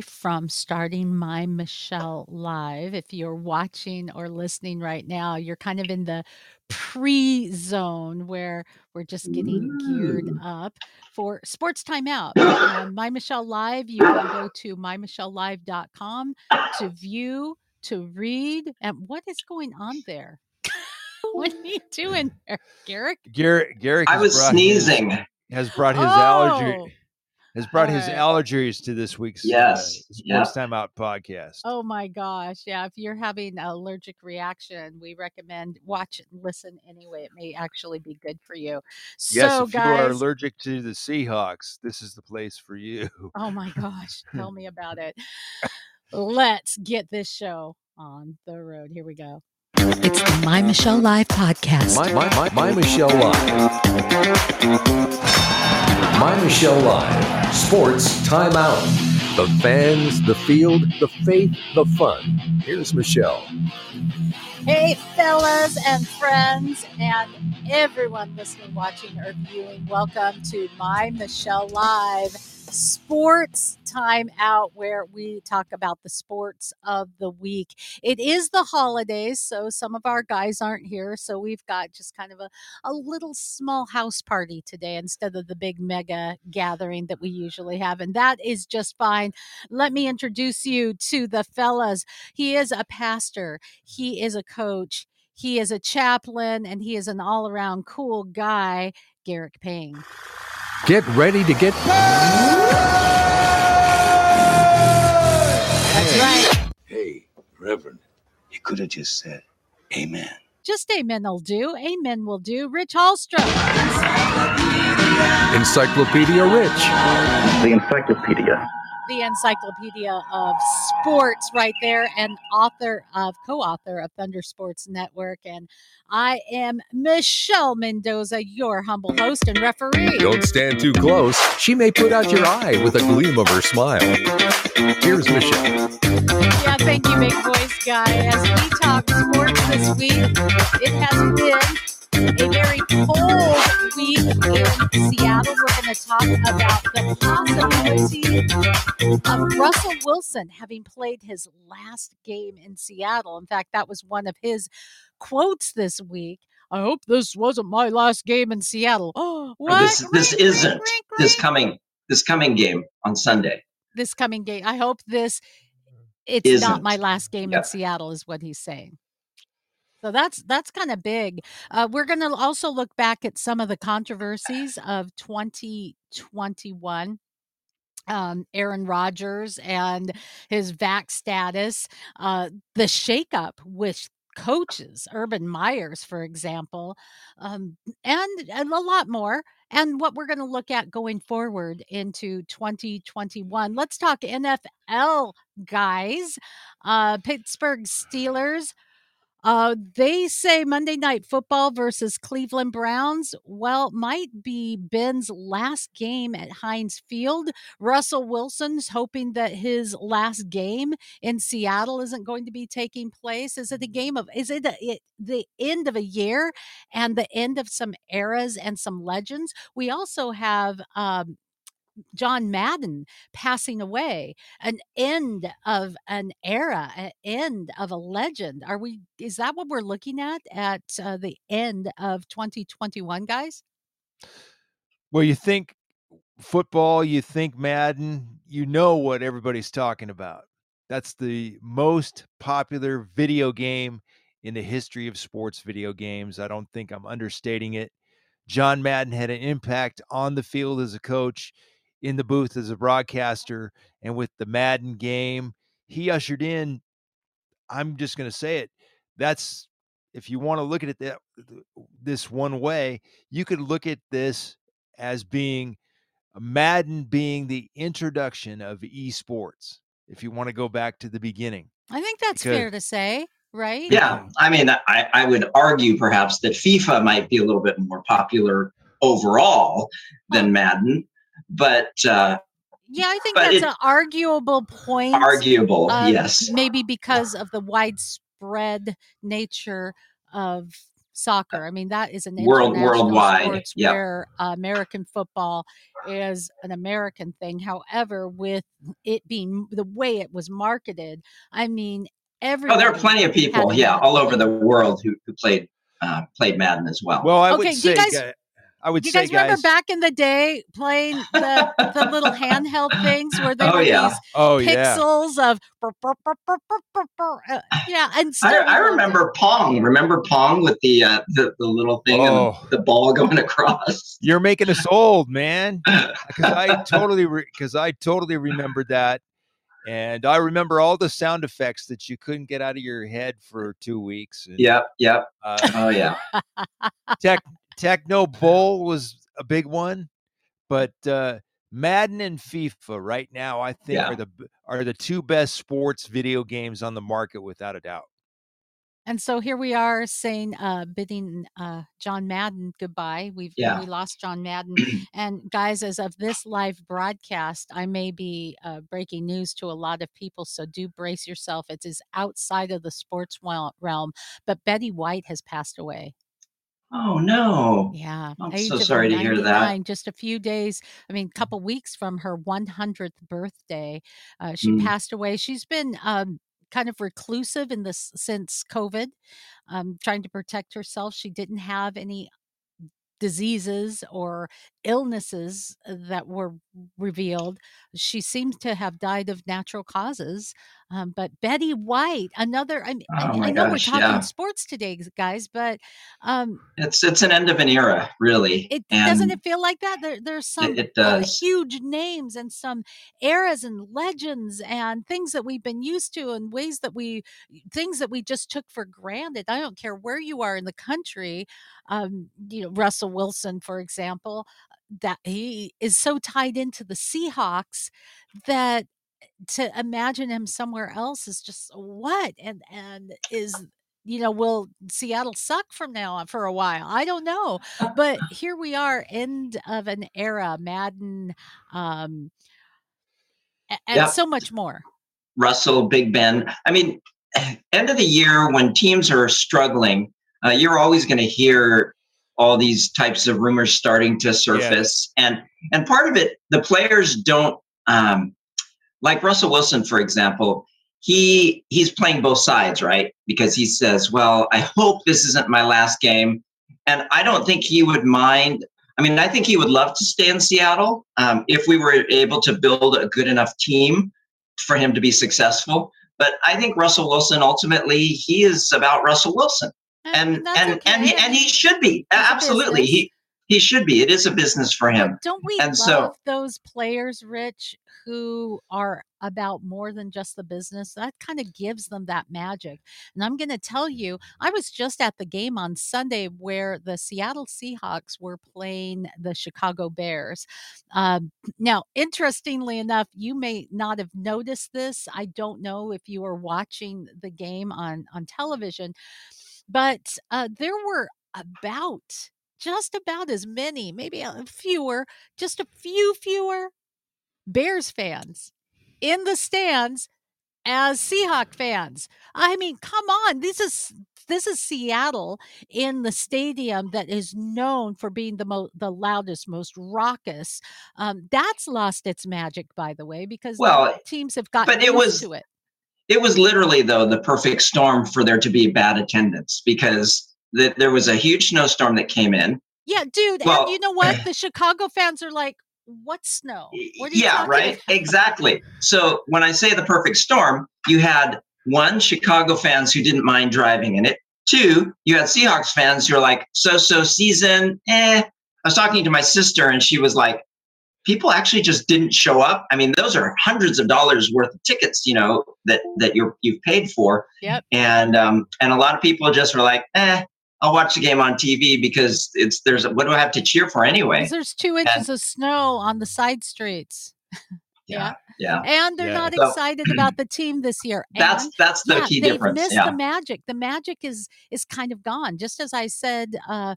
from starting my Michelle live. If you're watching or listening right now, you're kind of in the pre zone where we're just getting geared up for sports timeout. Um, my Michelle Live, you can go to mymichellelive.com to view, to read. And what is going on there? what are you doing there, Garrick? Garrick, Garrick I was sneezing. His, has brought his Oh, allergy has brought his Alright. allergies to this week's Yes, uh, yeah. Sports Time Out podcast. Oh my gosh. Yeah. If you're having an allergic reaction, we recommend watch it and listen anyway. It may actually be good for you. yes, so, if you are allergic to the Seahawks, this is the place for you. oh my gosh. Tell me about it. Let's get this show on the road. Here we go. It's the My Michelle Live podcast. My, my, my, my Michelle Live. My Michelle Live. Sports Timeout. The fans, the field, the faith, the fun. Here's Michelle. Hey, fellas and friends, and everyone listening, watching, or viewing, welcome to My Michelle Live Sports Time Out, where we talk about the sports of the week. It is the holidays, so some of our guys aren't here, so we've got just kind of a, a little small house party today instead of the big mega gathering that we usually have, and that is just fine. Let me introduce you to the fellas. He is a pastor, he is a coach, he is a chaplain, and he is an all around cool guy, Garrick Pang. Get ready to get That's right. Hey, Reverend, you could have just said amen. Just amen will do. Amen will do. Rich Hallstrom. Encyclopedia Rich. The encyclopedia. The encyclopedia of sports right there and author of co-author of thunder sports network and i am michelle mendoza your humble host and referee Don't stand too close. She may put out your eye with a gleam of her smile. Here's Michelle. yeah thank you big voice guy as we talk sports this week it has been a very cold week in Seattle. We're going to talk about the possibility of Russell Wilson having played his last game in Seattle. In fact, that was one of his quotes this week. I hope this wasn't my last game in Seattle. Oh, what? This this rink, isn't rink, this rink. coming this coming game on Sunday. this coming game. I hope this it's not Isn't. my last game in Seattle is what he's saying. So that's that's kind of big. Uh, we're going to also look back at some of the controversies of 2021. Um, Aaron Rodgers and his vac status, uh, the shakeup with coaches, Urban Meyers, for example, um, and, and a lot more and what we're going to look at going forward into 2021. Let's talk NFL, guys. Uh, Pittsburgh Steelers. Uh, they say Monday Night Football versus Cleveland Browns. Well, might be Ben's last game at Heinz Field. Russell Wilson's hoping that his last game in Seattle isn't going to be taking place. Is it a game of? Is it, a, it the end of a year and the end of some eras and some legends? We also have um, John Madden passing away, an end of an era, an end of a legend. Are we? Is that what we're looking at at uh, the end of 2021, guys? Well, you think football, you think Madden, you know what everybody's talking about. That's the most popular video game in the history of sports video games. I don't think I'm understating it. John Madden had an impact on the field as a coach, in the booth as a broadcaster, and with the Madden game, he ushered in. I'm just going to say it. That's if you want to look at it that this one way, you could look at this as being Madden being the introduction of esports. If you want to go back to the beginning, I think that's Because- fair to say, right? Yeah, I mean, I, I would argue perhaps that FIFA might be a little bit more popular overall than oh. Madden, but uh, Yeah, I think that's it- an arguable point. arguable, um, yes. Maybe because of the widespread nature of soccer. I mean, that is an World- international worldwide, sports yep. where uh, American football is an American thing. However, with it being the way it was marketed, I mean, every Oh, there are plenty of people, yeah, all over the world who, who played uh, played Madden as well. Well, I Okay, would do you say, guys- gu- I would you say, guys remember back in the day playing the the little handheld things where they Oh, were yeah. these oh yeah, pixels of burr, burr, burr, burr, burr, burr, burr, uh, yeah, and I, I remember Pong. Remember Pong with the uh, the, the little thing Oh. and the ball going across. you're making us old, man. Because I totally, because I totally remembered that, and I remember all the sound effects that you couldn't get out of your head for two weeks. And, Yep, yep. uh, Oh yeah. Tech Tecmo Bowl was a big one, but uh, Madden and FIFA right now, I think, Yeah. are the are the two best sports video games on the market without a doubt. And so here we are saying, uh, bidding uh, John Madden goodbye. We've Yeah. we lost John Madden, and guys, as of this live broadcast, I may be uh, breaking news to a lot of people. So do brace yourself. It is outside of the sports realm, but Betty White has passed away. Oh no. Yeah, I'm age so of sorry to hear that. 99, Just a few days, I mean, a couple weeks from her 100th birthday, uh, she Mm. passed away. She's been um, kind of reclusive in this since COVID, um, trying to protect herself. She didn't have any diseases or illnesses that were revealed. She seems to have died of natural causes. Um, but Betty White, another, I, mean, Oh I know we're talking yeah. sports today, guys, but um, It's it's an end of an era, really. it and doesn't it feel like that? There, there's some it uh, does. huge names and some eras and legends and things that we've been used to and ways that we things that we just took for granted. I don't care where you are in the country. Um, you know, Russell Wilson, for example, that he is so tied into the Seahawks that to imagine him somewhere else is just what and and is you know will seattle suck from now on for a while i don't know but here we are end of an era madden um and Yep. so much more Russell, Big Ben. I mean, end of the year when teams are struggling, uh, you're always going to hear all these types of rumors starting to surface, and and part of it, the players don't um, like Russell Wilson, for example. He he's playing both sides, right? Because he says, "Well, I hope this isn't my last game," and I don't think he would mind. I mean, I think he would love to stay in Seattle um, if we were able to build a good enough team for him to be successful. But I think Russell Wilson ultimately he is about Russell Wilson, and and and he, and he should be It's absolutely he he should be. It is a business for him. But don't we And love so- those players, Rich, who are about more than just the business? That kind of gives them that magic. And I'm going to tell you, I was just at the game on Sunday where the Seattle Seahawks were playing the Chicago Bears. Um, now, interestingly enough, you may not have noticed this. I don't know if you were watching the game on on television, but uh, there were about just about as many, maybe a fewer, just a few fewer Bears fans in the stands as Seahawk fans. I mean, come on. This is this is Seattle in the stadium that is known for being the most the loudest, most raucous. Um, that's lost its magic, by the way, because Well, teams have gotten but it used was- to it. It was literally though the perfect storm for there to be bad attendance because th- there was a huge snowstorm that came in. Yeah, dude. Well- and you know what? The Chicago fans are like, "What snow? What are you yeah, right. about?" Exactly. So when I say the perfect storm, you had one Chicago fans who didn't mind driving in it. Two, you had Seahawks fans who are like, so-so season. Eh. I was talking to my sister, and she was like, people actually just didn't show up. I mean, those are hundreds of dollars worth of tickets, you know, that that you're you've paid for. Yep. And um, and a lot of people just were like, eh. I'll watch the game on TV because it's there's what do I have to cheer for anyway? 'Cause there's two inches of snow on the side streets. Yeah, yeah. And they're Yeah. not So- excited about the team this year. That's And, that's the yeah, key they've difference. missed Yeah. the magic. The magic is is kind of gone. Just as I said, uh,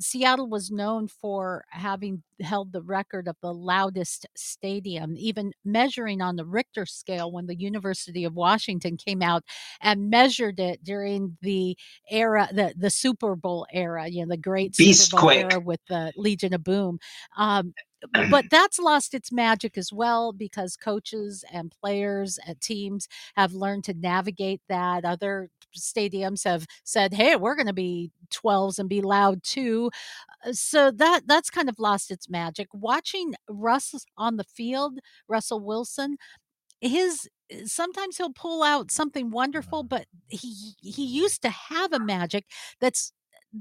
Seattle was known for having held the record of the loudest stadium, even measuring on the Richter scale when the University of Washington came out and measured it during the era, the, the Super Bowl era, you know, the great Beast Super Bowl quake. era with the Legion of Boom. Um, but that's lost its magic as well because coaches and players and teams have learned to navigate that. Other stadiums have said, "Hey, we're going to be 12s and be loud too." Uh, So that that's kind of lost its magic. Watching Russ on the field, Russell Wilson, his sometimes he'll pull out something wonderful, but he he used to have a magic that's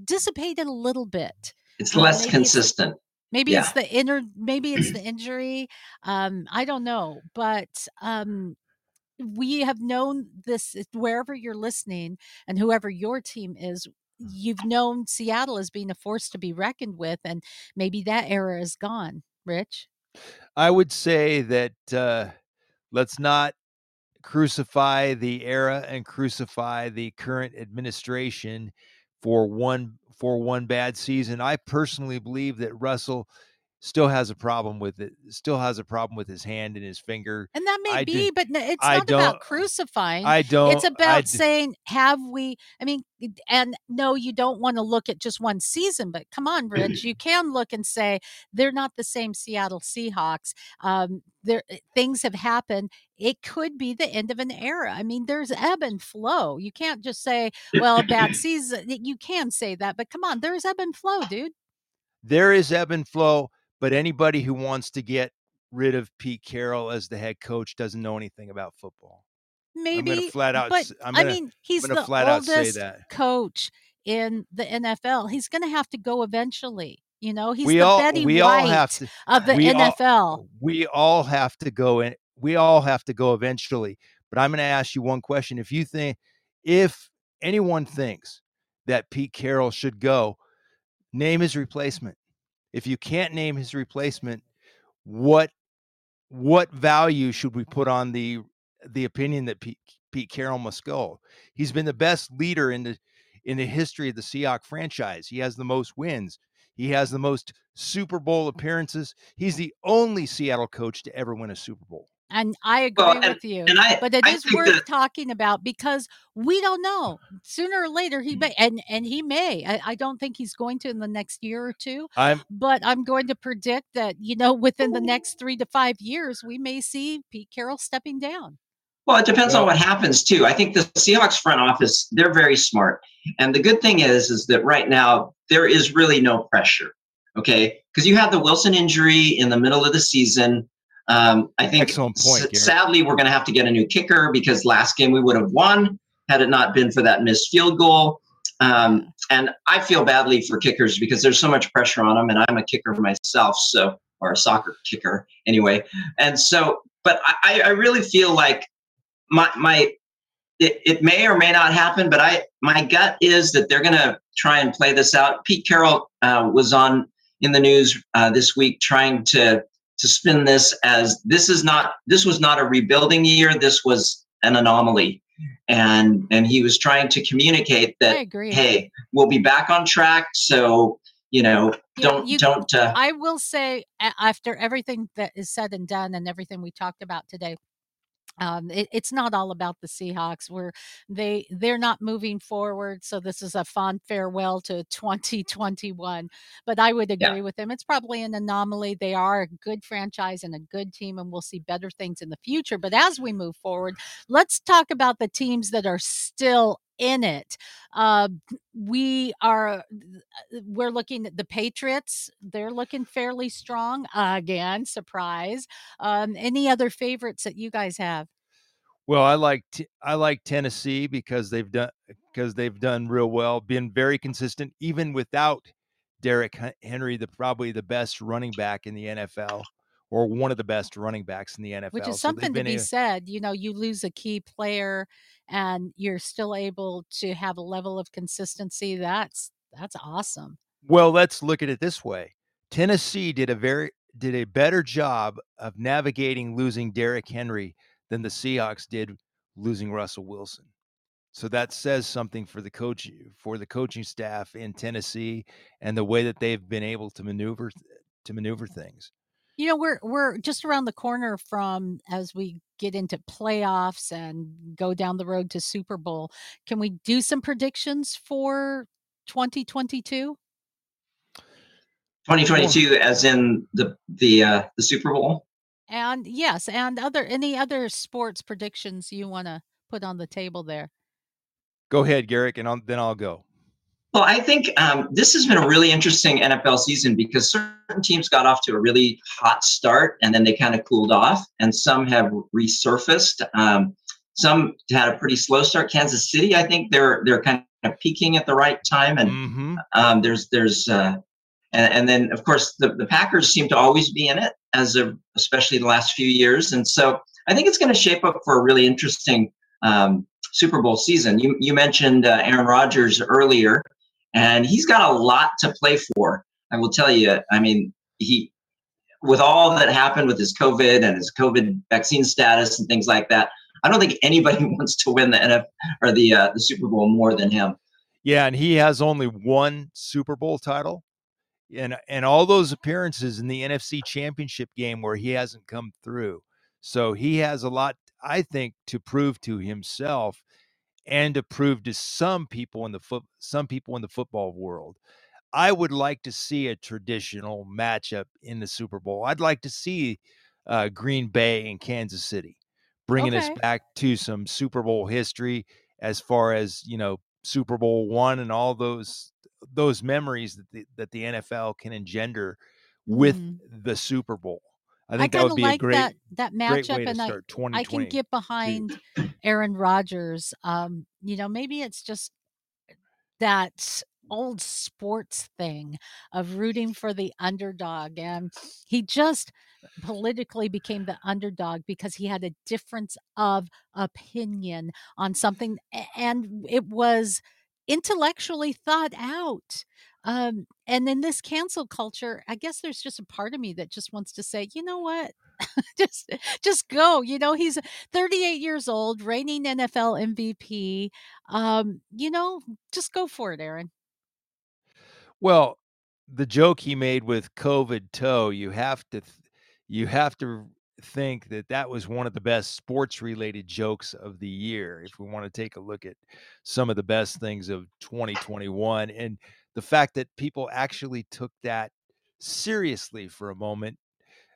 dissipated a little bit. It's less consistent. Maybe Yeah. it's the inner maybe it's the injury. Um, I don't know. But um we have known this wherever you're listening and whoever your team is, you've known Seattle as being a force to be reckoned with, and maybe that era is gone. Rich? I would say that uh, let's not crucify the era and crucify the current administration for one for one bad season. I personally believe that Russell still has a problem with it. Still has a problem with his hand and his finger. And that may I do- be, but no, it's I not about don't- crucifying. I don't. it's about d- saying have we i mean and no you don't want to look at just one season but come on rich you can look and say they're not the same seattle seahawks um there things have happened it could be the end of an era i mean there's ebb and flow you can't just say well bad season you can say that but come on there's ebb and flow dude there is ebb and flow, but anybody who wants to get rid of Pete Carroll as the head coach doesn't know anything about football. maybe I'm flat out. but I'm i gonna, mean he's the flat out say oldest coach in the nfl he's going to have to go eventually you know he's we the all betty we white all have to of the we all- NFL. we all have to go in we all have to go eventually but i'm going to ask you one question if you think if anyone thinks that pete carroll should go name his replacement if you can't name his replacement what what value should we put on the the opinion that pete, pete carroll must go he's been the best leader in the in the history of the Seahawks franchise he has the most wins he has the most Super Bowl appearances. He's the only Seattle coach to ever win a Super Bowl. And I agree Well, with you. and I- but it I is worth that- talking about because we don't know. Sooner or later he mm. may and and he may. I, I don't think he's going to in the next year or two. I'm But I'm going to predict that, you know, within the next three to five years, we may see Pete Carroll stepping down. Well, it depends on what happens too. I think the Seahawks front office, they're very smart. And the good thing is, is that right now there is really no pressure. Okay. Because you have the Wilson injury in the middle of the season. Um, I think Excellent point, s- sadly we're going to have to get a new kicker because last game we would have won had it not been for that missed field goal. Um, and I feel badly for kickers because there's so much pressure on them, and I'm a kicker myself, so or a soccer kicker anyway. And so, but I, I really feel like my my it, it may or may not happen, but I my gut is that they're going to try and play this out. Pete Carroll uh, was on in the news uh, this week trying to to spin this as this is not this was not a rebuilding year. This was an anomaly, and and he was trying to communicate that hey, we'll be back on track. So you know, don't you- don't. Uh, I will say, after everything that is said and done and everything we talked about today, um, it, it's not all about the Seahawks. We're they they're not moving forward, so this is a fond farewell to 2021. But I would Yeah. agree with them. It's probably an anomaly. They are a good franchise and a good team, and we'll see better things in the future. But as we move forward, let's talk about the teams that are still in it. Uh, we are we're looking at the Patriots. They're looking fairly strong again. Surprise. Um, any other favorites that you guys have? well, I like T- I like Tennessee because they've done because they've done real well, been very consistent even without Hen- Henry, the probably the best running back in the NFL or one of the best running backs in the NFL. Which is So something to be a- said. You know, you lose a key player and you're still able to have a level of consistency. That's that's awesome. Well, let's look at it this way. Tennessee did a very did a better job of navigating losing Derrick Henry than the Seahawks did losing Russell Wilson. So that says something for the coach for the coaching staff in Tennessee and the way that they've been able to maneuver to maneuver things. You know, we're we're just around the corner from as we get into playoffs and go down the road to Super Bowl. Can we do some predictions for 2022? 2022 as in the the uh the Super Bowl? And yes, and other any other sports predictions you want to put on the table there? Go ahead, Garrick, and I'll, then I'll go. Well, I think um, this has been a really interesting NFL season because certain teams got off to a really hot start and then they kind of cooled off, and some have resurfaced. Um, some had a pretty slow start. Kansas City, I think they're they're kind of peaking at the right time, and mm-hmm. um, there's there's uh, and, and then of course the, the Packers seem to always be in it as of especially the last few years, and so I think it's going to shape up for a really interesting um, Super Bowl season. You you mentioned uh, Aaron Rodgers earlier, and he's got a lot to play for. I will tell you. I mean, he with all that happened with his COVID and his COVID vaccine status and things like that. I don't think anybody wants to win the NFL or the uh, the Super Bowl more than him. Yeah, and he has only one Super Bowl title, and and all those appearances in the NFC Championship game where he hasn't come through. So he has a lot, I think, to prove to himself and to prove to some people in the foot some people in the football world. I would like to see a traditional matchup in the Super Bowl. I'd like to see uh, Green Bay and Kansas City, bringing okay. us back to some Super Bowl history as far as you know Super Bowl one and all those those memories that the, that the NFL can engender with mm. the Super Bowl. I think I that would be like a great that that matchup, and I I can get behind Aaron Rodgers. Um, you know, maybe it's just that old sports thing of rooting for the underdog, and he just politically became the underdog because he had a difference of opinion on something, and it was intellectually thought out. Um, and in this cancel culture, I guess there's just a part of me that just wants to say, you know what? just just go. You know, he's 38 years old, reigning NFL MVP. Um, you know, just go for it, Aaron. Well, the joke he made with COVID toe, you have to you have to think that that was one of the best sports related jokes of the year if we want to take a look at some of the best things of 2021 and the fact that people actually took that seriously for a moment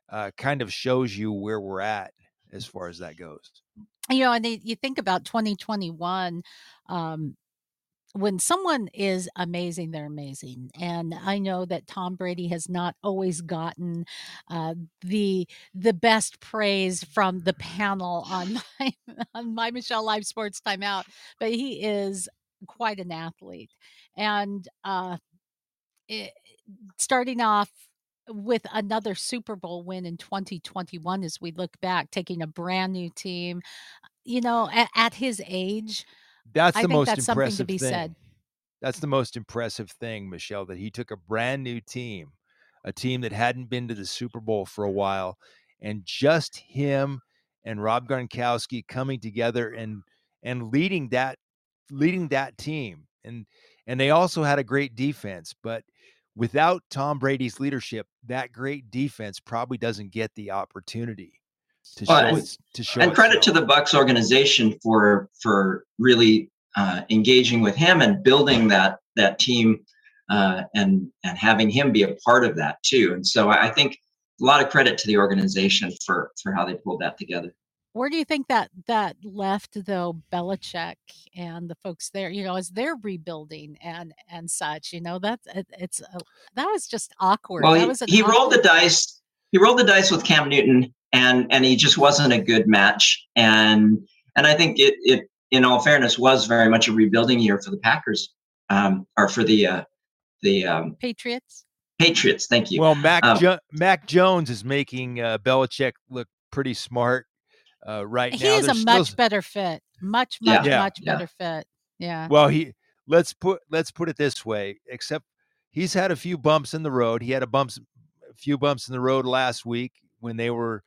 uh, kind of shows you where we're at as far as that goes you know and you think about 2021 um, when someone is amazing, they're amazing. And I know that Tom Brady has not always gotten uh, the the best praise from the panel on my on my Michelle Live Sports Timeout, but he is quite an athlete. And uh, it, starting off with another Super Bowl win in 2021 as we look back, taking a brand new team, you know, at, at his age that's the most that's impressive thing. Said. That's the most impressive thing, Michelle, that he took a brand new team, a team that hadn't been to the Super Bowl for a while, and just him and Rob Gronkowski coming together and and leading that leading that team. And and they also had a great defense, but without Tom Brady's leadership, that great defense probably doesn't get the opportunity to show well, and, to show and credit to the Bucs organization for for really uh, engaging with him and building that that team uh, and and having him be a part of that too. And so I think a lot of credit to the organization for for how they pulled that together. Where do you think that that left though Belichick and the folks there? You know, as they're rebuilding and and such. You know, that's it, it's a, that was just awkward. Well, he, he awkward... rolled the dice. He rolled the dice with Cam Newton and and he just wasn't a good match. And and I think it it in all fairness was very much a rebuilding year for the Packers, um, or for the uh, the um, Patriots. Patriots, thank you. Well, Mac um, jo- Mac Jones is making uh, Belichick look pretty smart uh, right he now. He is a much still... better fit. Much, much, yeah. much yeah. better fit. Yeah. Well, he let's put let's put it this way. Except he's had a few bumps in the road. He had a bumps, a few bumps in the road last week when they were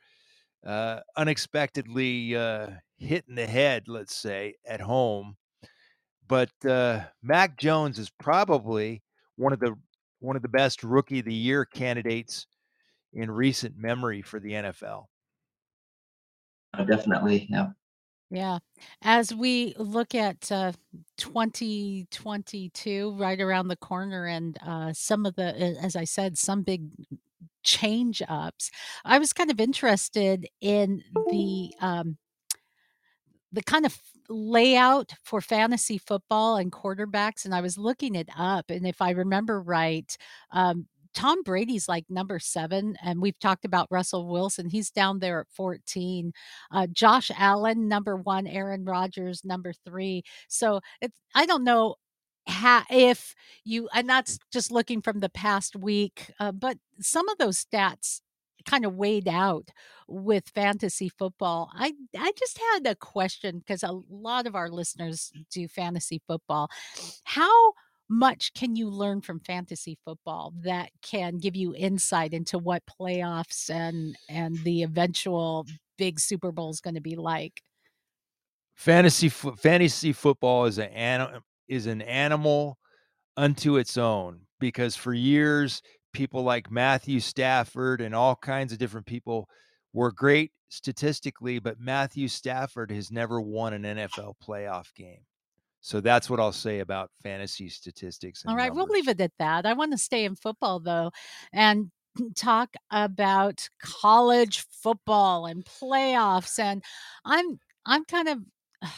uh, unexpectedly uh, hit in the head, let's say, at home. but uh, Mac Jones is probably one of the one of the best rookie of the year candidates in recent memory for the NFL. Oh, definitely, yeah. Yeah. As we look at uh, 2022 right around the corner and uh, some of the, as I said, some big change ups, I was kind of interested in the um, the kind of layout for fantasy football and quarterbacks, and I was looking it up, and if I remember right, um, Tom Brady's like number seven, and we've talked about Russell Wilson. He's down there at 14. Uh, Josh Allen, number one. Aaron Rodgers, number three. So it's, I don't know if you, and that's just looking from the past week, uh, but some of those stats kind of weighed out with fantasy football. I I just had a question because a lot of our listeners do fantasy football. How much can you learn from fantasy football that can give you insight into what playoffs and and the eventual big Super Bowl is going to be like? Fantasy fantasy football is an is an animal unto its own because for years people like Matthew Stafford and all kinds of different people were great statistically, but Matthew Stafford has never won an NFL playoff game. So that's what I'll say about fantasy statistics. All right, numbers. we'll leave it at that. I want to stay in football though and talk about college football and playoffs and I'm I'm kind of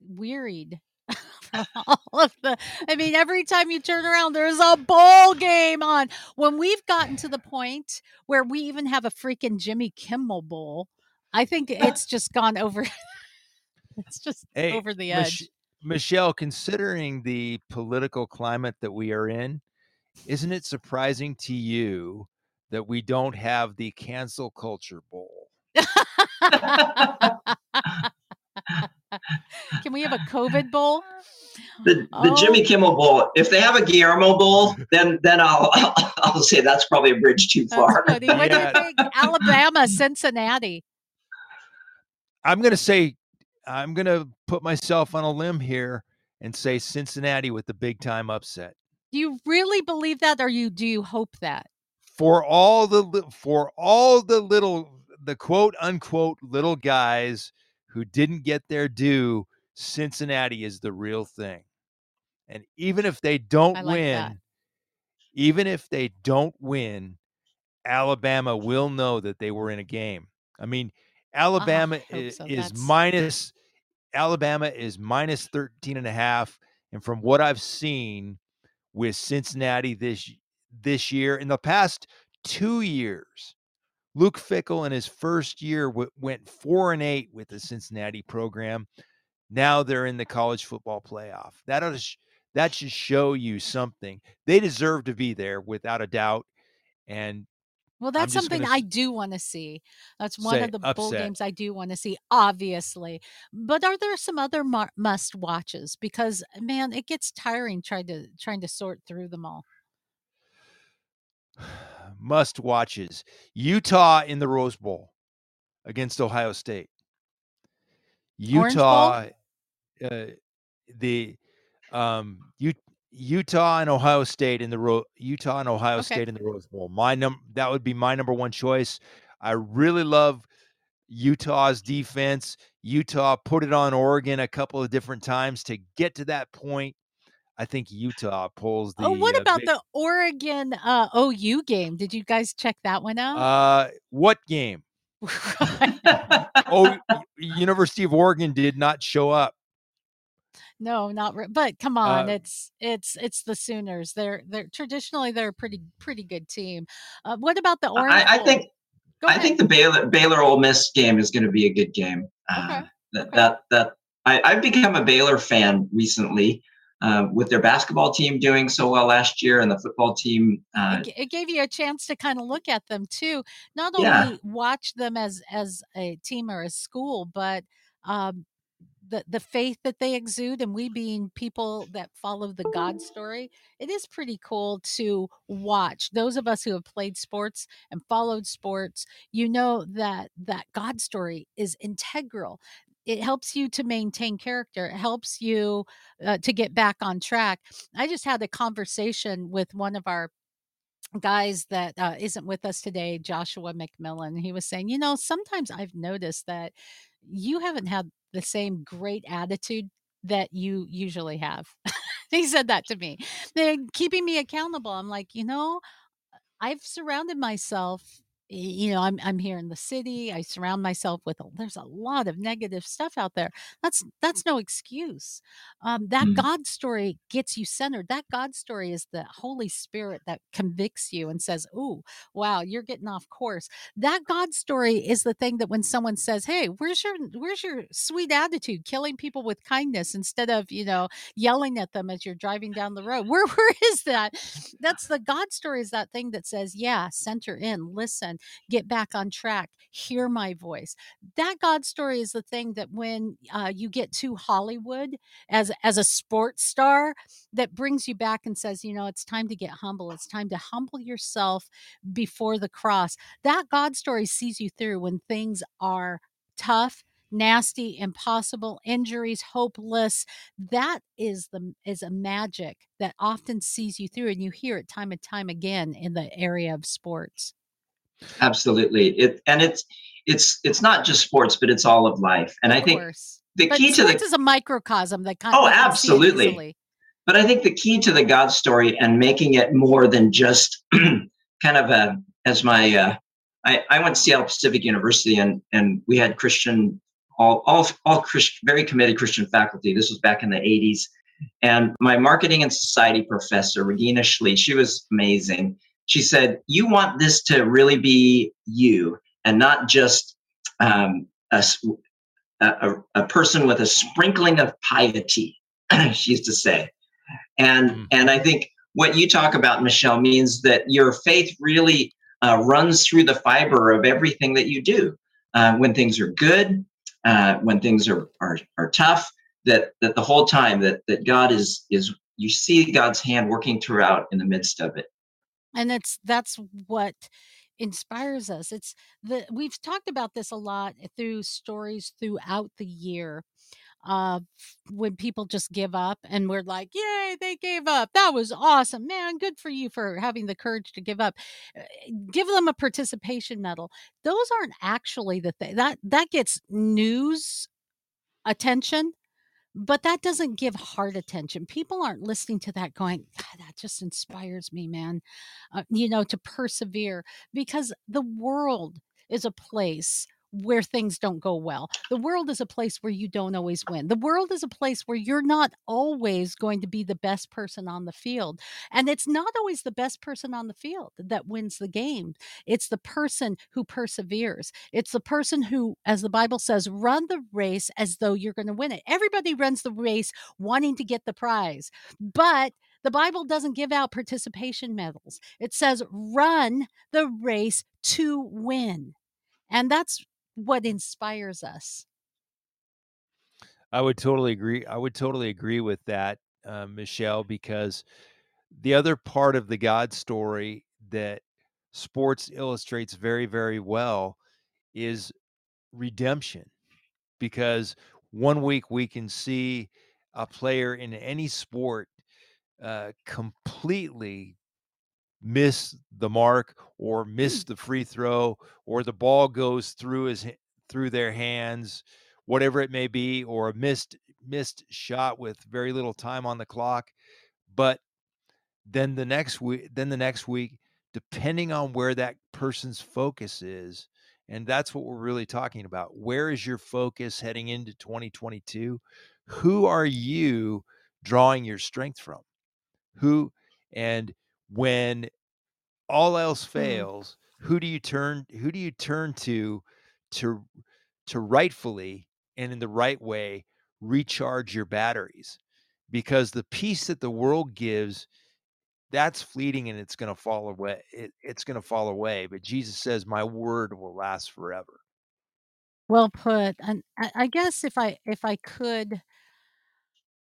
wearied from all of the I mean every time you turn around there's a bowl game on. When we've gotten to the point where we even have a freaking Jimmy Kimmel bowl, I think it's just gone over it's just hey, over the edge. Mich- Michelle, considering the political climate that we are in, isn't it surprising to you that we don't have the cancel culture bowl? Can we have a COVID bowl? The, the oh. Jimmy Kimmel Bowl. If they have a Guillermo Bowl, then then I'll I'll say that's probably a bridge too far. What do you think? Alabama, Cincinnati. I'm gonna say I'm going to put myself on a limb here and say Cincinnati with the big time upset. Do you really believe that, or you do you hope that? For all the for all the little the quote unquote little guys who didn't get their due, Cincinnati is the real thing. And even if they don't like win, that. even if they don't win, Alabama will know that they were in a game. I mean, Alabama oh, is, so. is minus Alabama is minus 13 and a half. And from what I've seen with Cincinnati this this year, in the past two years, Luke Fickell in his first year w- went four and eight with the Cincinnati program. Now they're in the college football playoff. That sh- that should show you something. They deserve to be there without a doubt. And well, that's something I do want to see. That's one of the bowl games I do want to see, obviously. But are there some other mar- must watches? Because man, it gets tiring trying to trying to sort through them all. must watches: Utah in the Rose Bowl against Ohio State. Utah, uh, the um, U- Utah and Ohio State in the Ro- Utah and Ohio okay. State in the Rose Bowl. My num that would be my number one choice. I really love Utah's defense. Utah put it on Oregon a couple of different times to get to that point. I think Utah pulls the. Oh, what uh, about big, the Oregon uh, OU game? Did you guys check that one out? Uh, what game? oh, University of Oregon did not show up no, not re- but come on, uh, it's it's it's the Sooners. They're they're traditionally they're a pretty pretty good team. Uh, what about the Orange? I, I think I think the Baylor Baylor Ole Miss game is going to be a good game. Uh, okay. That okay. that that I, I've become a Baylor fan recently. Uh, with their basketball team doing so well last year and the football team uh, it, it, gave you a chance to kind of look at them too not only yeah. watch them as as a team or a school but um, the the faith that they exude and we being people that follow the god story it is pretty cool to watch those of us who have played sports and followed sports you know that that god story is integral it helps you to maintain character. It helps you uh, to get back on track. I just had a conversation with one of our guys that uh, not with us today, Joshua McMillan. He was saying, you know, sometimes I've noticed that you haven't had the same great attitude that you usually have. he said that to me. They're keeping me accountable. I'm like, you know, I've surrounded myself you know i'm i'm here in the city i surround myself with a, there's a lot of negative stuff out there that's that's no excuse. Um, that mm. god story gets you centered that god story is the holy spirit that convicts you and says oh wow you're getting off course. That god story is the thing that when someone says hey where's your where's your sweet attitude killing people with kindness instead of you know yelling at them as you're driving down the road? Where where is that? That's the god story is that thing that says yeah center in listen get back on track, hear my voice. That God story is the thing that when uh, you get to Hollywood as as a sports star, that brings you back and says, you know, it's time to get humble. It's time to humble yourself before the cross. That God story sees you through when things are tough nasty impossible injuries hopeless that is the is a magic that often sees you through and you hear it time and time again in the area of sports Absolutely. It and it's it's it's not just sports, but it's all of life. And of I think course. the but key to the is a microcosm that kind oh, absolutely. But I think the key to the God story and making it more than just kind of a as my uh, I, I went to Seattle Pacific University and and we had Christian all all all Christian very committed Christian faculty. This was back in the 80s. And my marketing and society professor, Regina Schlee, she was amazing she said, You want this to really be you and not just um, a, a, a, person with a sprinkling of piety, she used to say. And, mm. and I think what you talk about, Michelle, means that your faith really uh, runs through the fiber of everything that you do. Uh, when things are good, uh, when things are, are, are tough, that, that the whole time that, that God is, is, you see God's hand working throughout in the midst of it and it's that's what inspires us. It's the we've talked about this a lot through stories throughout the year uh when people just give up and we're like yay they gave up. That was awesome. Man good for you for having the courage to give up. Uh, give them a participation medal. Those aren't actually the thing that that gets news attention but that doesn't give heart attention. People aren't listening to that going, that just inspires me, man, uh, you know, to persevere because the world is a place where things don't go well. The world is a place where you don't always win. The world is a place where you're not always going to be the best person on the field. And it's not always the best person on the field that wins the game. It's the person who perseveres. It's the person who, as the Bible says, run the race as though you're going to win it. Everybody runs the race wanting to get the prize. But the Bible doesn't give out participation medals. It says run the race to win. And that's what inspires us. I would totally agree. I would totally agree with that, uh, Michelle, because the other part of the God story that sports illustrates very, very well is redemption. Because one week we can see a player in any sport uh, completely miss the mark or miss mm. the free throw or the ball goes through his through their hands whatever it may be or a missed missed shot with very little time on the clock. But then the next week then the next week depending on where that person's focus is and that's what we're really talking about where is your focus heading into 2022 who are you drawing your strength from? Who and when all else mm-hmm. fails, mm. who do you turn who do you turn to to to rightfully and in the right way recharge your batteries? Because the peace that the world gives that's fleeting and it's going to fall away. It, it's going to fall away. But Jesus says, "My word will last forever." Well put. And I, I guess if I if I could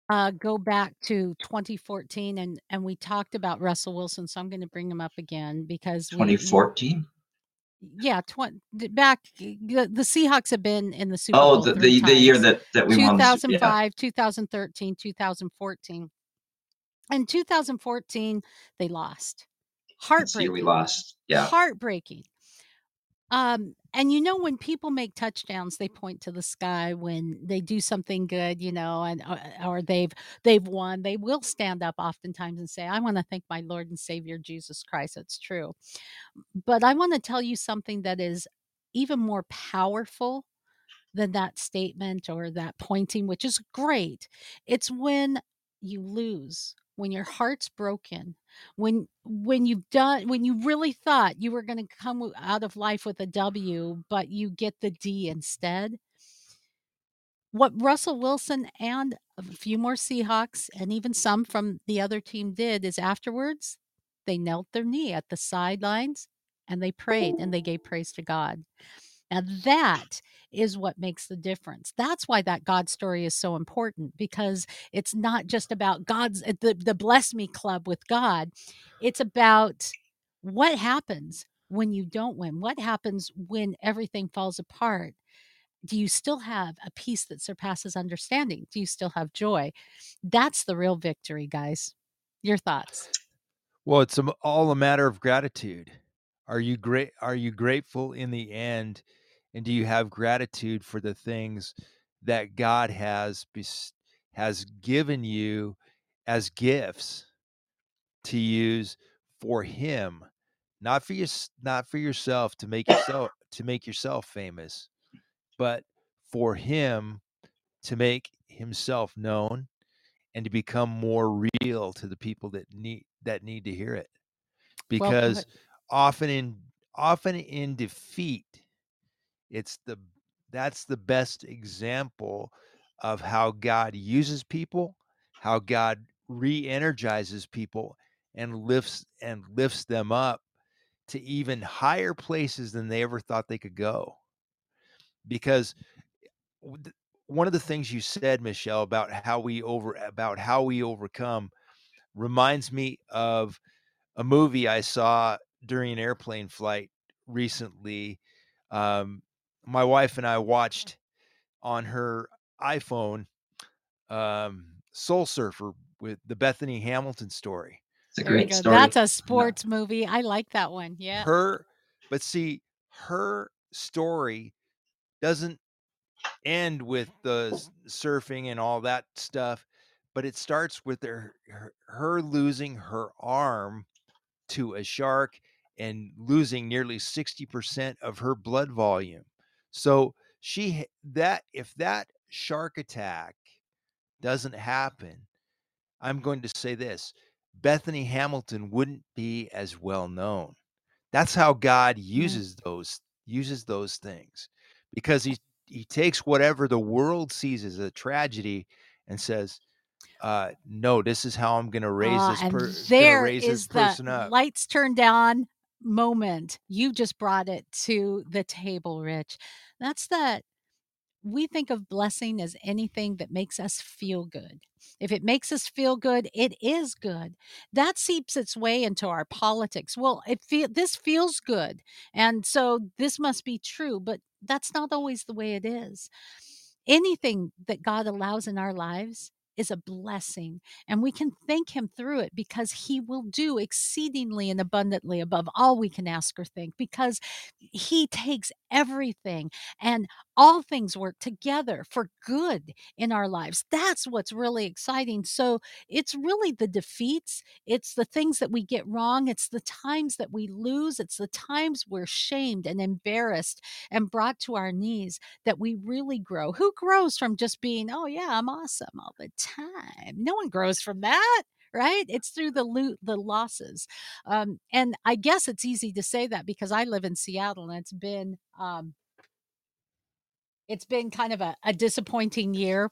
uh, go back to 2014 and and we talked about Russell Wilson, so I'm going to bring him up again because 2014. Yeah, twen back the the Seahawks have been in the Super Oh, Bowl the 3 the, the year that that we won. the Su- Yeah. 2005, 2013, 2014. In 2014, they lost. The year we lost. Yeah. Heartbreaking. Um, and you know, when people make touchdowns, they point to the sky when they do something good, you know, and uh, or they've they've won. They will stand up oftentimes and say, "I want to thank my Lord and Savior Jesus Christ." It's true, but I want to tell you something that is even more powerful than that statement or that pointing, which is great. It's when you lose, when your heart's broken, when when you've done when you really thought you were going to come out of life with a W, but you get the D instead. What Russell Wilson and a few more Seahawks and even some from the other team did is afterwards they knelt their knee at the sidelines and they prayed and they gave praise to God. Now that is what makes the difference. That's why that God story is so important because it's not just about God's uh, the, the bless me club with God. It's about what happens when you don't win. What happens when everything falls apart? Do you still have a peace that surpasses understanding? Do you still have joy? That's the real victory, guys. Your thoughts? Well, it's all a matter of gratitude. Are you great are you grateful in the end, and do you have gratitude for the things that God has has given you as gifts to use for him, not for your not for yourself to make yourself to make yourself famous, but for him to make himself known and to become more real to the people that need that need to hear it because put. often in often in defeat it's the that's the best example of how god uses people how god re-energizes people and lifts and lifts them up to even higher places than they ever thought they could go because one of the things you said michelle about how we over about how we overcome reminds me of a movie I saw during an airplane flight recently. Um, my wife and I watched on her iPhone um, Soul Surfer with the Bethany Hamilton story. It's a There you great go. story. That's a Yeah. sports movie. I like that one. Yeah. Her, but see, her story doesn't end with the surfing and all that stuff, but it starts with her, her, her losing her arm to a shark and losing nearly 60% of her blood volume. So she that if that shark attack doesn't happen, I'm going to say this, Bethany Hamilton wouldn't be as well known. That's how God Yeah. uses those uses those things because he he takes whatever the world sees as a tragedy and says, uh, no, this is how I'm going to raise Ah, this per- raise this is the person up. lights turned on moment. You just brought it to the table, Rich. That's that we think of blessing as anything that makes us feel good. If it makes us feel good, it is good. That seeps its way into our politics. Well, it feel this feels good, and so this must be true, but that's not always the way it is. Anything that God allows in our lives is a blessing, and we can thank him through it because he will do exceedingly and abundantly above all we can ask or think because he takes everything and all things work together for good in our lives. That's what's really exciting. So it's really the defeats, it's the things that we get wrong, it's the times that we lose, it's the times we're shamed and embarrassed and brought to our knees that we really grow. Who grows from just being, oh, yeah, I'm awesome all the time? No one grows from that. Right? It's through the loot the losses, um, and I guess it's easy to say that because I live in Seattle and it's been um, it's been kind of a, a disappointing year.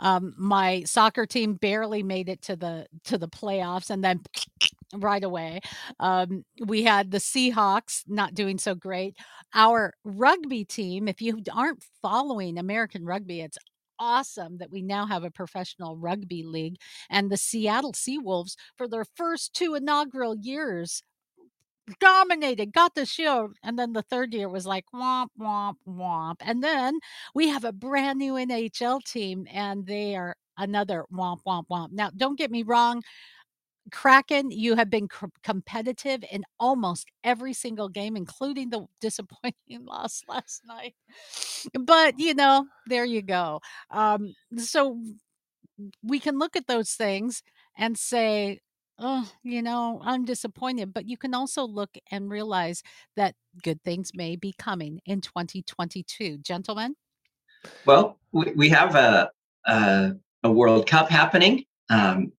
Um, my soccer team barely made it to the to the playoffs, and then right away, um, we had the Seahawks not doing so great. Our rugby team, if you aren't following American rugby, it's awesome that we now have a professional rugby league and the Seattle Seawolves for their first two inaugural years dominated, got the shield. And then the third year was like womp, womp, womp. And then we have a brand new NHL team and they are another womp, womp, womp. Now, don't get me wrong. Kraken, you have been competitive in almost every single game, including the disappointing loss last night. But, you know, there you go. Um, so we can look at those things and say, oh, you know, I'm disappointed. But you can also look and realize that good things may be coming in 2022. Gentlemen? Well, we, we have a, a, a World Cup happening. Um,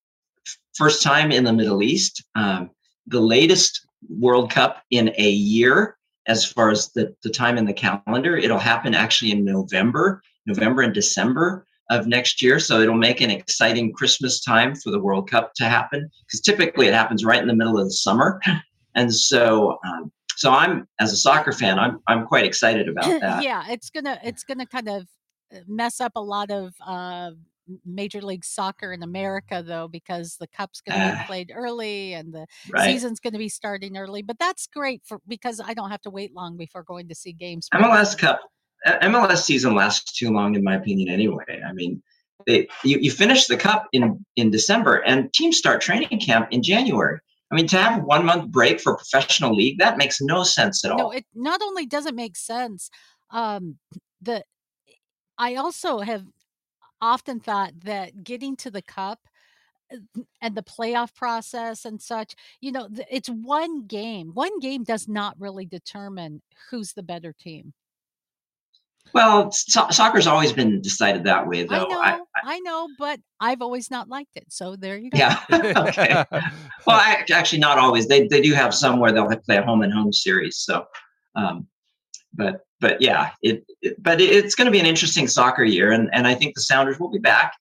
first time in the Middle East. Um, the latest World Cup in a year, as far as the, the time in the calendar. It'll happen actually in November, November and December of next year. So it'll make an exciting Christmas time for the World Cup to happen because typically it happens right in the middle of the summer. And so, um, so I'm as a soccer fan, I'm I'm quite excited about that. yeah, it's gonna it's gonna kind of uh, mess up a lot of uh, Major League Soccer in America, though, because the Cup's going to be Ah. played early and the Right. season's going to be starting early. But that's great for because I don't have to wait long before going to see games. MLS Cup, MLS season lasts too long, in my opinion. Anyway, I mean, they, you you finish the Cup in in December, and teams start training camp in January. I mean, to have one month break for a professional league that makes no sense at all. No, it not only doesn't make sense, um, the I also have often thought that getting to the cup uh, and the playoff process and such, you know, it's one game. One game does not really determine who's the better team. well, so- soccer's always been decided that way, I though. know, I- I, know, but I've always not liked it. So there you go. yeah. okay. Well, I, actually, not always. They they do have some where they'll play a home and home series. So, um, but but yeah, it, it but it, it's going to be an interesting soccer year, and and I think the Sounders will be back.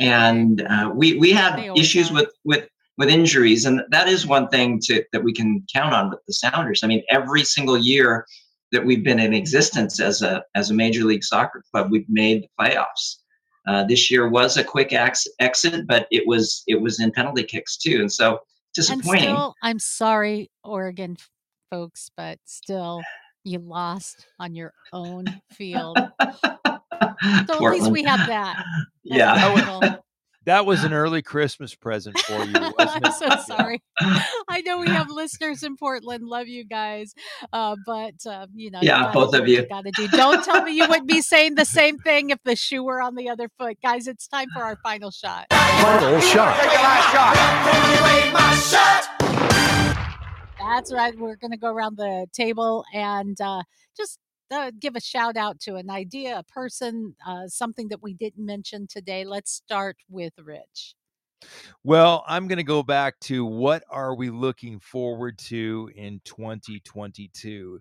And uh, we we had issues are. with with with injuries, and that is one thing to that we can count on with the Sounders. I mean, every single year that we've been in existence as a as a major league soccer club, we've made the playoffs. Uh, this year was a quick ex- exit, but it was it was in penalty kicks too, and so And disappointing. still, I'm sorry, Oregon folks, but still, you lost on your own field. So at least we have that. as a Yeah. that was an early Christmas present for you, wasn't I'm so sorry. I know we have listeners in Portland. Love you guys, uh, but uh, you know, Yeah, gotta both of what you. Got to do. Don't tell me you wouldn't be saying the same thing if the shoe were on the other foot, guys. It's time for our final shot. Final shot. That's right. We're going to go around the table and uh, just uh, give a shout out to an idea, a person, uh, something that we didn't mention today. Let's start with Rich. Well, I'm going to go back to what are we looking forward to in 2022?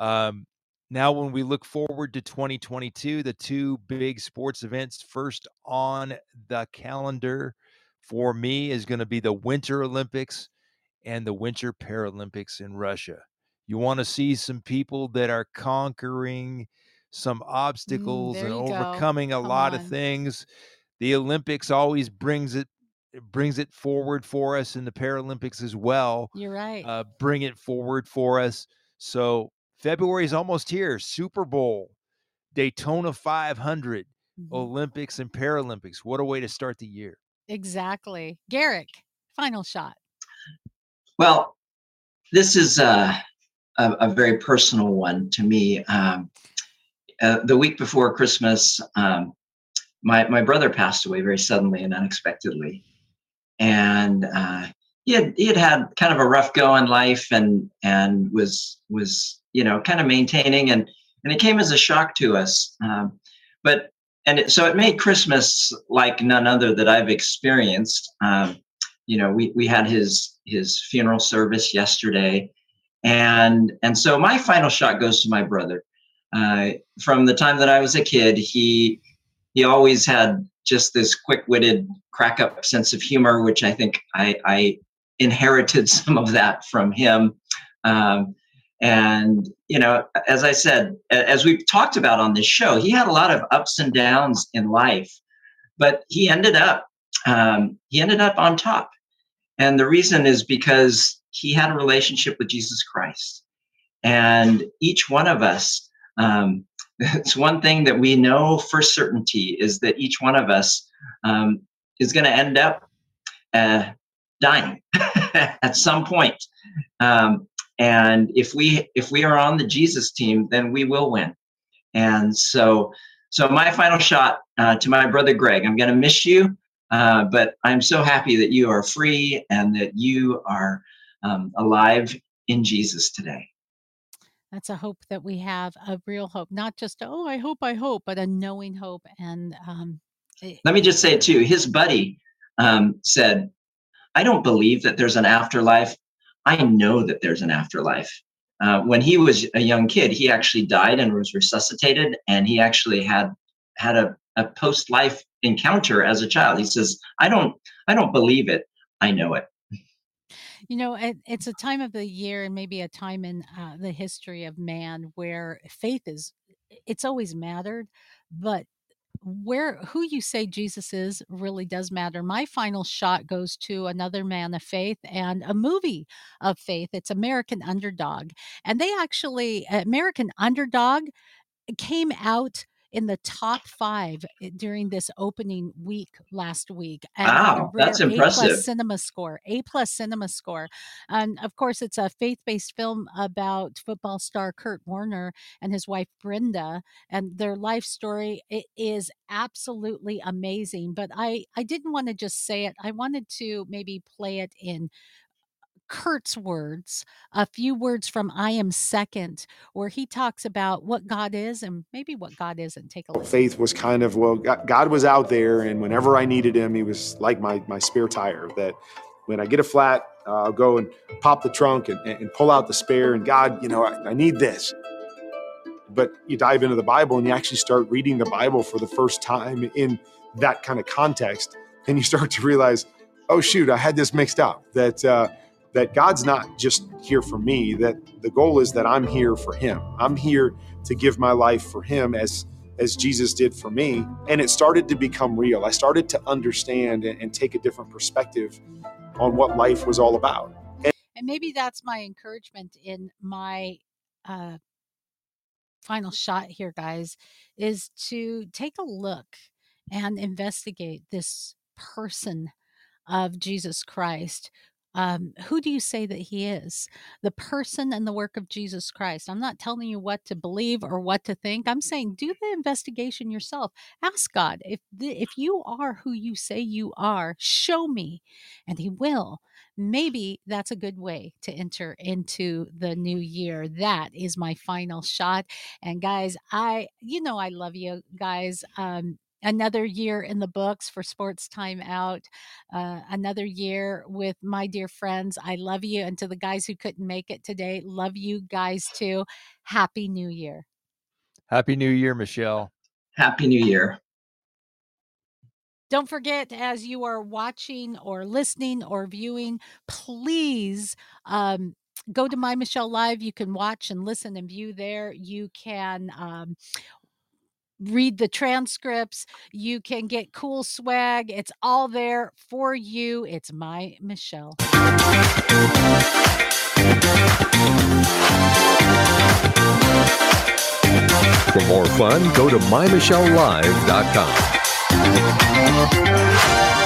Um, now, when we look forward to 2022, the two big sports events first on the calendar for me is going to be the Winter Olympics and the Winter Paralympics in Russia. You want to see some people that are conquering some obstacles there and you go. overcoming a Come lot of things. The Olympics always brings it it brings it forward for us in the Paralympics as well. You're right. Uh, bring it forward for us. So February is almost here. Super Bowl, Daytona 500, Mhm. Olympics and Paralympics. What a way to start the year. Exactly. Garrick, final shot. Well, this is uh, a, a very personal one to me. Um, uh, the week before Christmas, um, my my brother passed away very suddenly and unexpectedly, and uh, he had he had had kind of a rough go in life and and was was you know kind of maintaining and and it came as a shock to us. Um, but and it, so it made Christmas like none other that I've experienced. Um, you know, we we had his his funeral service yesterday, and and so my final shot goes to my brother. Uh, from the time that I was a kid, he he always had just this quick-witted, crack-up sense of humor, which I think I, I inherited some of that from him. Um, and you know, as I said, as we've talked about on this show, he had a lot of ups and downs in life, but he ended up um, he ended up on top. And the reason is because he had a relationship with Jesus Christ. And each one of us, um, it's one thing that we know for certainty is that each one of us um, is going to end up uh, dying at some point. Um, and if we if we are on the Jesus team, then we will win. And so, so my final shot uh, to my brother Greg. I'm going to miss you, uh, but I'm so happy that you are free and that you are um, alive in Jesus today. That's a hope that we have, a real hope, not just oh, I hope, I hope, but a knowing hope. And um, it, let me just say too, his buddy um, said, "I don't believe that there's an afterlife. I know that there's an afterlife." Uh, when he was a young kid, he actually died and was resuscitated, and he actually had had a, a post life encounter as a child. He says, "I don't, I don't believe it. I know it." You know, it, it's a time of the year and maybe a time in uh, the history of man where faith is, it's always mattered, but where who you say Jesus is really does matter. My final shot goes to another man of faith and a movie of faith. It's American Underdog. And they actually American Underdog came out in the top five eh, during this opening week last week. And wow, that's impressive. A plus cinema score, A plus cinema score. And of course, it's a faith based film about football star Kurt Warner and his wife Brenda and their life story. It is absolutely amazing. But I, I didn't want to just say it, I wanted to maybe play it in Kurt's words, a few words from I Am Second, where he talks about what God is and maybe what God isn't. Take a look. Faith was kind of, well, God was out there, and whenever I needed him, he was like my, my spare tire that when I get a flat, uh, I'll go and pop the trunk and, and pull out the spare, and God, you know, I, I need this. But you dive into the Bible and you actually start reading the Bible for the first time in that kind of context, and you start to realize, oh, shoot, I had this mixed up. That, uh, that God's not just here for me, that the goal is that I'm here for him. I'm here to give my life for him as as Jesus did for me. And it started to become real. I started to understand and, and take a different perspective on what life was all about. And, and maybe that's my encouragement in my uh, final shot here, guys, is to take a look and investigate this person of Jesus Christ um, who do you say that he is? The person and the work of Jesus Christ. I'm not telling you what to believe or what to think. I'm saying do the investigation yourself. Ask God if the, if you are who you say you are, show me, and He will. Maybe that's a good way to enter into the new year. That is my final shot. And guys, I you know I love you guys. Um, another year in the books for Sports Time Out, uh, another year with my dear friends. I love you. And to the guys who couldn't make it today, love you guys too. Happy New Year. Happy New Year, Michelle. Happy New Year. Don't forget, as you are watching or listening or viewing, please um, go to my Michelle Live. You can watch and listen and view there. You can um, read the transcripts. You can get cool swag. It's all there for you. It's my Michelle. For more fun, go to mymichellelive.com.